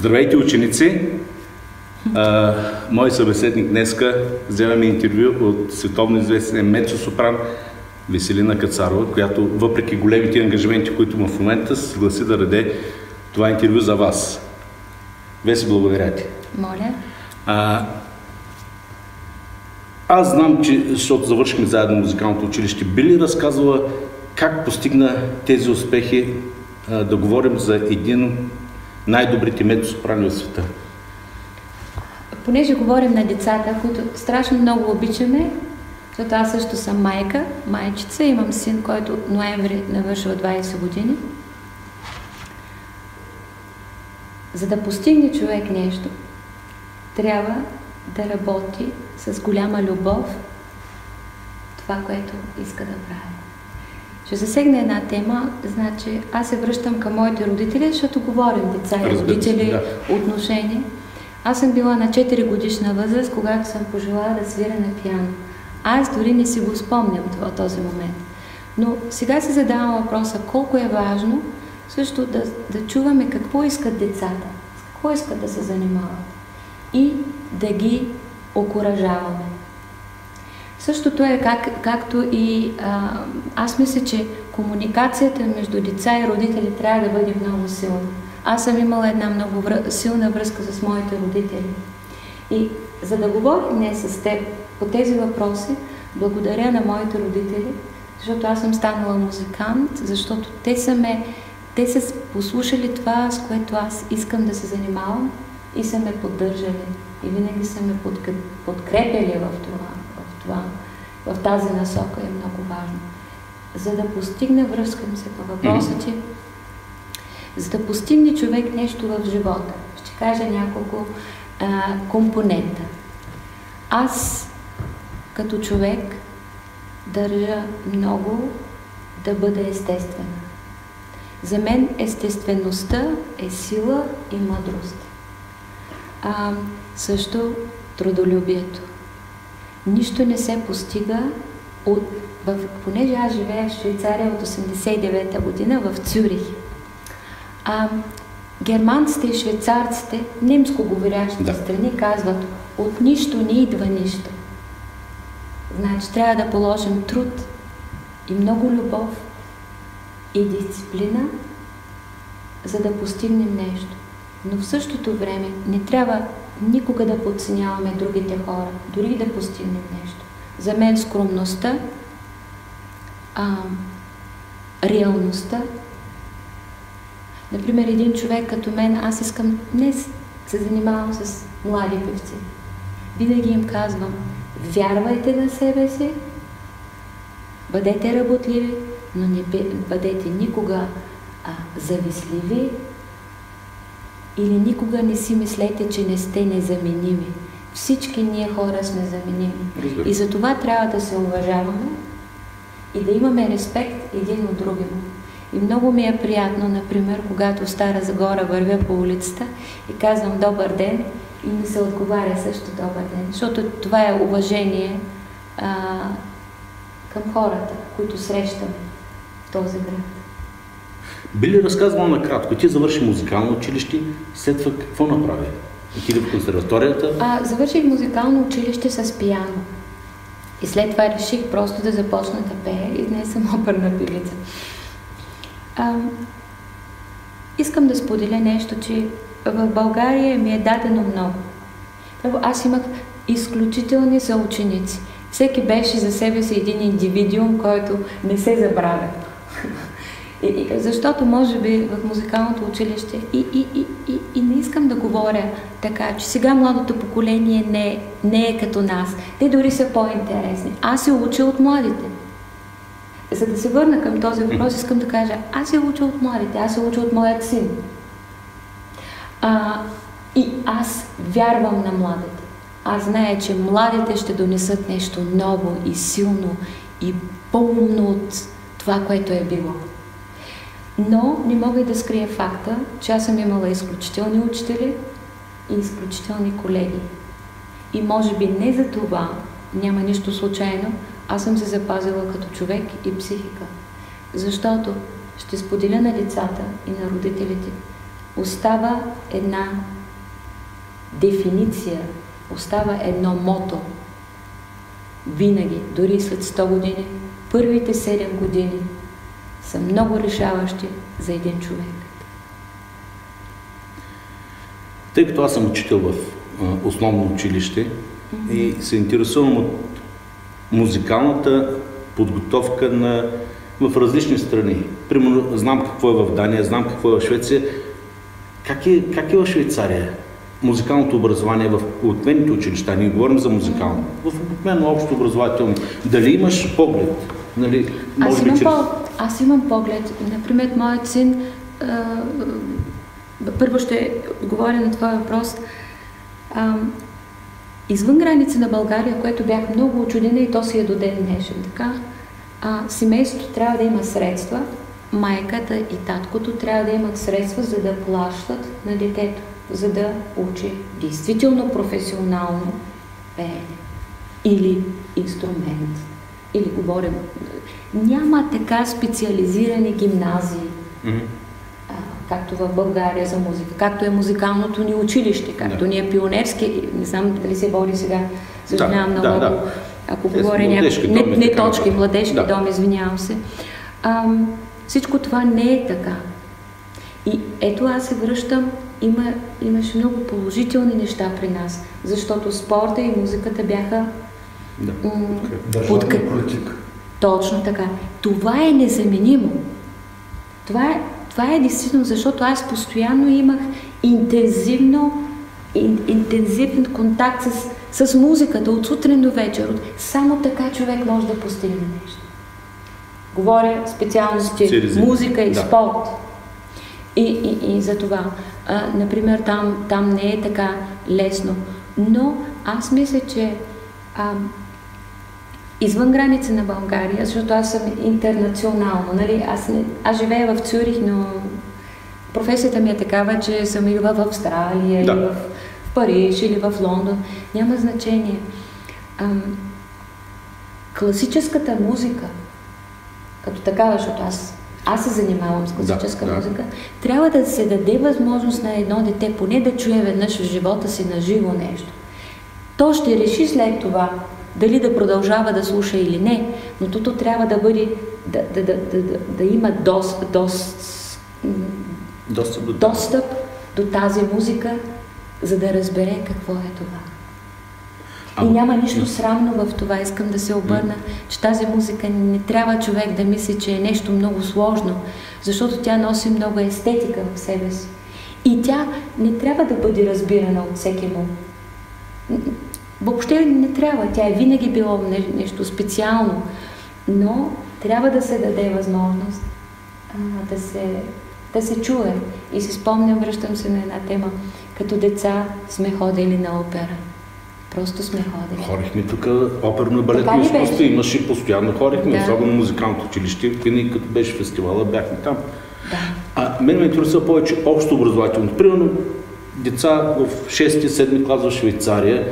Здравейте, ученици! А, мой събеседник днеска вземаме интервю от световно известен мецо-сопран Веселина Кацарова, която въпреки големите ангажименти, които има в момента, се съгласи да раде това интервю за вас. Веси, благодаря ти. Моля. А, аз знам, че, защото завършихме заедно музикалното училище, би ли разказвала как постигна тези успехи а, да говорим за един най-добрите мецо-сопрани в света? Понеже говорим на децата, които страшно много обичаме, защото аз също съм майка, майчица, имам син, който ноември навършва 20 години. За да постигне човек нещо, трябва да работи с голяма любов това, което иска да прави. Ще засегна една тема, значи аз се връщам към моите родители, защото говорим деца и родители, да. отношения. Аз съм била на 4 годишна възраст, когато съм пожелала да свира на пиано. Аз дори не си го спомням това, този момент. Но сега си задавам въпроса колко е важно също да, да чуваме какво искат децата, с какво искат да се занимават и да ги окоръжаваме. Същото е как, както и а, аз мисля, че комуникацията между деца и родители трябва да бъде много силна. Аз съм имала една много връ... силна връзка с моите родители. И за да говорим днес с теб по тези въпроси, благодаря на моите родители, защото аз съм станала музикант, защото те са ме, те са послушали това, с което аз искам да се занимавам и са ме поддържали. И винаги са ме подкрепяли в това, в това, в тази насока е много важно. За да постигне, връзкам се по въпроса, че за да постигне човек нещо в живота, ще кажа няколко а, компонента. Аз като човек държа много да бъде естествена. За мен естествеността е сила и мъдрост. А, също трудолюбието. Нищо не се постига от... В, понеже аз живея в Швейцария от 89-та година в Цюрих. А, германците и швейцарците, немско говорящите да. страни, казват от нищо не идва нищо. Значи трябва да положим труд и много любов и дисциплина, за да постигнем нещо. Но в същото време не трябва никога да подценяваме другите хора, дори да постигнем нещо. За мен скромността, а, реалността. Например, един човек като мен, аз искам днес се занимавам с млади певци. Винаги им казвам, вярвайте на себе си, бъдете работливи, но не бъдете никога а, завистливи или никога не си мислете, че не сте незаменими. Всички ние хора сме заменими. И за това трябва да се уважаваме и да имаме респект един от другим. И много ми е приятно, например, когато в Стара Загора вървя по улицата и казвам добър ден и ми се отговаря също добър ден, защото това е уважение а, към хората, които срещаме в този град. Би ли разказвала накратко? Ти завърши музикално училище, след това какво направи? Отиде в консерваторията? А, завърших музикално училище с пиано. И след това реших просто да започна да пея и днес съм оперна певица. Искам да споделя нещо, че в България ми е дадено много. Първо, аз имах изключителни съученици. Всеки беше за себе си един индивидуум, който не се забравя. И, и, защото може би в музикалното училище и, и, и, и, и не искам да говоря така, че сега младото поколение не, не е като нас. Те дори са по-интересни. Аз се уча от младите. За да се върна към този въпрос, искам да кажа, аз се уча от младите, аз се уча от моят син. А, и аз вярвам на младите. Аз зная, че младите ще донесат нещо ново и силно и по-умно от това, което е било. Но не мога и да скрия факта, че аз съм имала изключителни учители и изключителни колеги. И може би не за това, няма нищо случайно, аз съм се запазила като човек и психика. Защото ще споделя на децата и на родителите. остава една дефиниция, остава едно мото. Винаги, дори след 100 години, първите 7 години са много решаващи за един човек. Тъй като аз съм учител в основно училище mm-hmm. и се интересувам от музикалната подготовка на, в различни страни. Примерно, знам какво е в Дания, знам какво е в Швеция. Как е, как е в Швейцария? Музикалното образование в обикновените училища, ние говорим за музикално, в обикновено общо образователно. Дали имаш поглед? Нали, може аз, имам чрез... аз имам поглед. Например, моят син, а, първо ще отговоря на това въпрос. А, извън граница на България, което бях много очудена и то си е до ден днешен. Така, а, семейството трябва да има средства, майката и таткото трябва да имат средства, за да плащат на детето, за да учи действително професионално пеене или инструмент. Или говорим, няма така специализирани гимназии, mm-hmm както в България за музика, както е музикалното ни училище, както да. ни е пионерски, не знам дали се води сега, съжалявам да, много, да, да. ако е, говоря някакви, не, не точки, младежки да. дом, извинявам се. А, всичко това не е така. И ето аз се връщам, има, имаше много положителни неща при нас, защото спорта и музиката бяха да, подкреп... политика. Точно така. Това е незаменимо. Това е това е действително, защото аз постоянно имах интензивно, ин, интензивен контакт с, с музиката от сутрин до вечер. Само така човек може да постигне нещо. Говоря специалности музика и да. спорт. И, и, и за това, а, например, там, там не е така лесно. Но аз мисля, че а, извън граница на България, защото аз съм интернационално. Нали? Аз, не, аз живея в Цюрих, но професията ми е такава, че съм или в Австралия, да. или в, в Париж, или в Лондон. Няма значение. Ам, класическата музика, като такава, защото аз, аз се занимавам с класическа да, музика, да. трябва да се даде възможност на едно дете поне да чуе веднъж в живота си на живо нещо. То ще реши след това дали да продължава да слуша или не, но тото трябва да бъде, да, да, да, да, да, да има дос, дос, достъп, до... достъп до тази музика, за да разбере какво е това. А, и няма нищо срамно в това. Искам да се обърна, че тази музика не трябва човек да мисли, че е нещо много сложно, защото тя носи много естетика в себе си. И тя не трябва да бъде разбирана от всеки му. Въобще не трябва. Тя е винаги било нещо специално. Но трябва да се даде възможност а, да, се, да се чуе. И си спомням, връщам се на една тема. Като деца сме ходили на опера. Просто сме ходили. Хорихме тук оперно балетно изкуство. Имаше постоянно хорихме, да. особено музикалното училище. Винаги като беше фестивала, бяхме там. Да. А мен ме интересува повече общо образователно. Примерно деца в 6-7 клас в Швейцария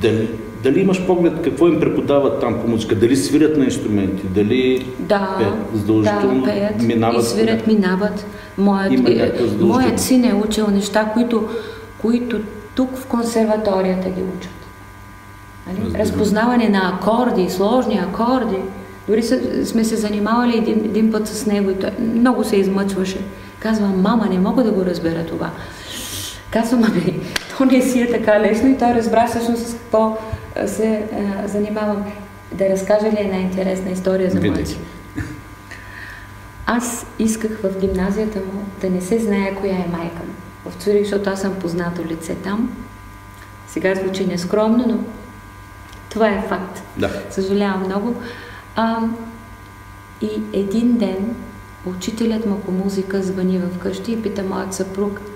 дали, дали имаш поглед какво им преподават там по музика? Дали свирят на инструменти? Дали да, пеят? Задължително да, пеят минават, и свирят, минават. Моят, е, моят син е учил неща, които, които тук в консерваторията ги учат. Нали? Разпознаване на акорди, сложни акорди. Дори сме се занимавали един, един път с него и той много се измъчваше. Казвам, мама, не мога да го разбера това. Казвам, ами, то не си е така лесно и той разбра всъщност с какво се а, занимавам. Да разкажа ли една интересна история за моите? Аз исках в гимназията му да не се знае коя е майка му. В Цюрих, защото аз съм познато лице там. Сега звучи нескромно, но това е факт. Да. Съжалявам много. А, и един ден учителят му по музика звъни в къщи и пита моят съпруг –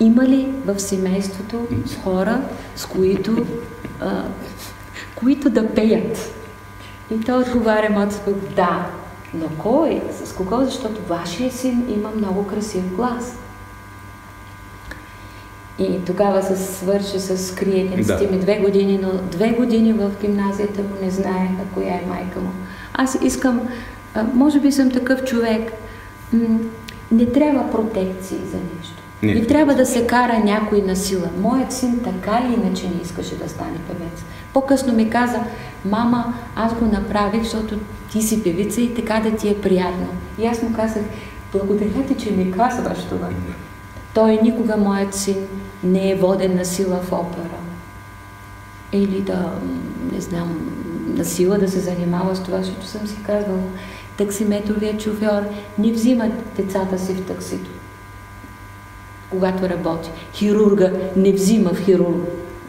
има ли в семейството хора, с които, а, които да пеят? И той отговаря моят да. Но кой? С кого? Защото вашия син има много красив глас. И тогава се свърши с криениците да. ми две години, но две години в гимназията му не знаеха коя е майка му. Аз искам, може би съм такъв човек, не трябва протекции за нещо. Не. Не трябва да се кара някой на сила. Моят син така или иначе не искаше да стане певец. По-късно ми каза, мама, аз го направих, защото ти си певица и така да ти е приятно. И аз му казах, благодаря ти, че ми казваш това. Той никога, моят син, не е воден на сила в опера. Или да, не знам, на сила да се занимава с това, защото съм си казвала, таксиметровият шофьор не взима децата си в таксито, когато работи. Хирурга не взима в хирург,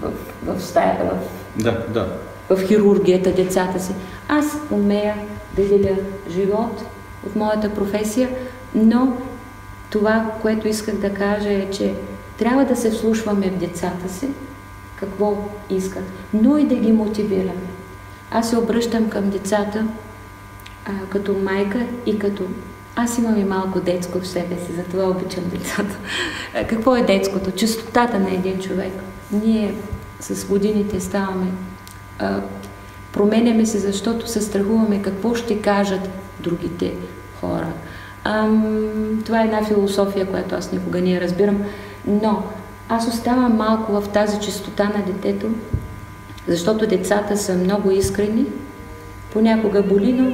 в, в, стая, в Да, да. в хирургията децата си. Аз умея да деля живот от моята професия, но това, което исках да кажа е, че трябва да се вслушваме в децата си, какво искат, но и да ги мотивираме. Аз се обръщам към децата а, като майка и като... Аз имам и малко детско в себе си, затова обичам децата. А, Какво е детското? Чистотата на един човек. Ние с годините ставаме а, променяме се, защото се страхуваме какво ще кажат другите хора. Ам, това е една философия, която аз никога не разбирам, но аз оставам малко в тази чистота на детето, защото децата са много искрени, понякога боли, но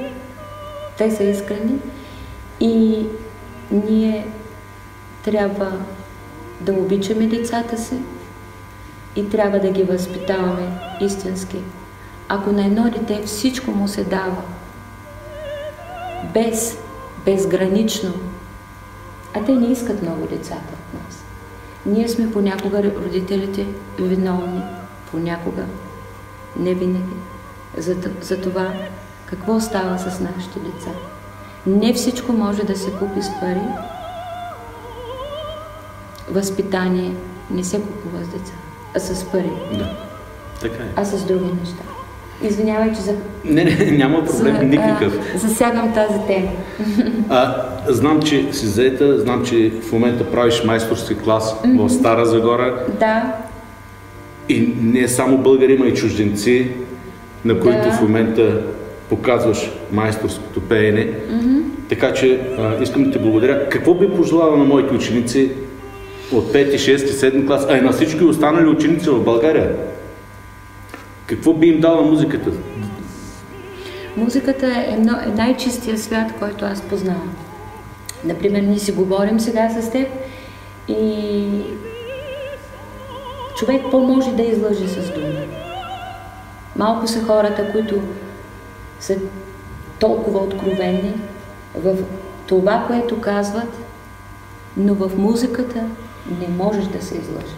те са искрени и ние трябва да обичаме децата си и трябва да ги възпитаваме истински. Ако на едно дете всичко му се дава, без, безгранично, а те не искат много децата от нас. Ние сме понякога родителите виновни, понякога не винаги. За, за това какво става с нашите деца. Не всичко може да се купи с пари. Възпитание не се купува с деца, а с пари, Да. Така е. а с други неща. Извинявай, че за, Не, не, няма проблем за- никакъв. а, засягам тази тема. А, знам, че си заета, знам, че в момента правиш майсторски клас в Стара Загора Да, и не само българи, има и чужденци, на които Да. в момента показваш майсторското пеене. Така че а, искам да ти благодаря. Какво би пожелала на моите ученици от 5, 6, 7 клас, а и на всички останали ученици в България? Какво би им дала музиката? Музиката е, е най-чистия свят, който аз познавам. Например, ние си говорим сега с теб и човек по-може да излъжи с думи. Малко са хората, които са толкова откровени в това, което казват, но в музиката не можеш да се излъжи.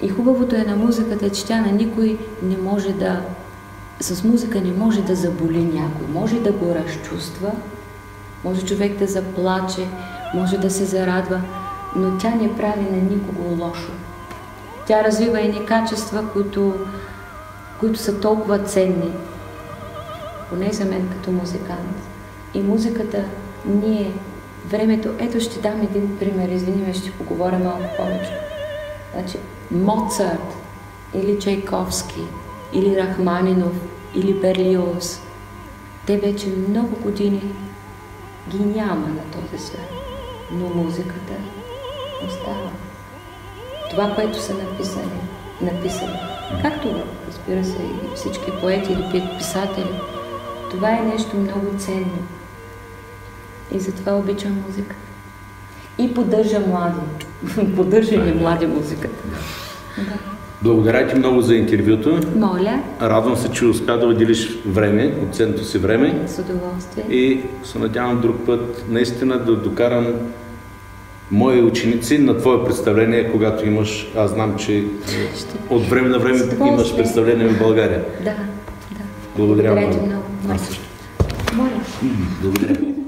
И хубавото е на музиката, че тя на никой не може да... С музика не може да заболи някой. Може да го разчувства, може човек да заплаче, може да се зарадва, но тя не прави на никого лошо. Тя развива едни качества, които, които са толкова ценни, поне за мен като музикант. И музиката, ние, времето, ето ще дам един пример, извини ме, ще поговоря малко повече. Значи, Моцарт, или Чайковски, или Рахманинов, или Берлиоз, те вече много години ги няма на този свят, но музиката остава. Това, което са написали, написали, както разбира се и всички поети или писатели, това е нещо много ценно. И затова обичам музиката. И поддържа млади. поддържа ни млади музиката. Да. Благодаря ти много за интервюто. Моля, Радвам се, че успя да отделиш време, от ценното си време с удоволствие. и се надявам друг път наистина да докарам мои ученици на твое представление, когато имаш, аз знам, че Ще... от време на време имаш представление в България. Да, да. Благодаря Благодаря много. много. Аз също. Моля. Благодаря.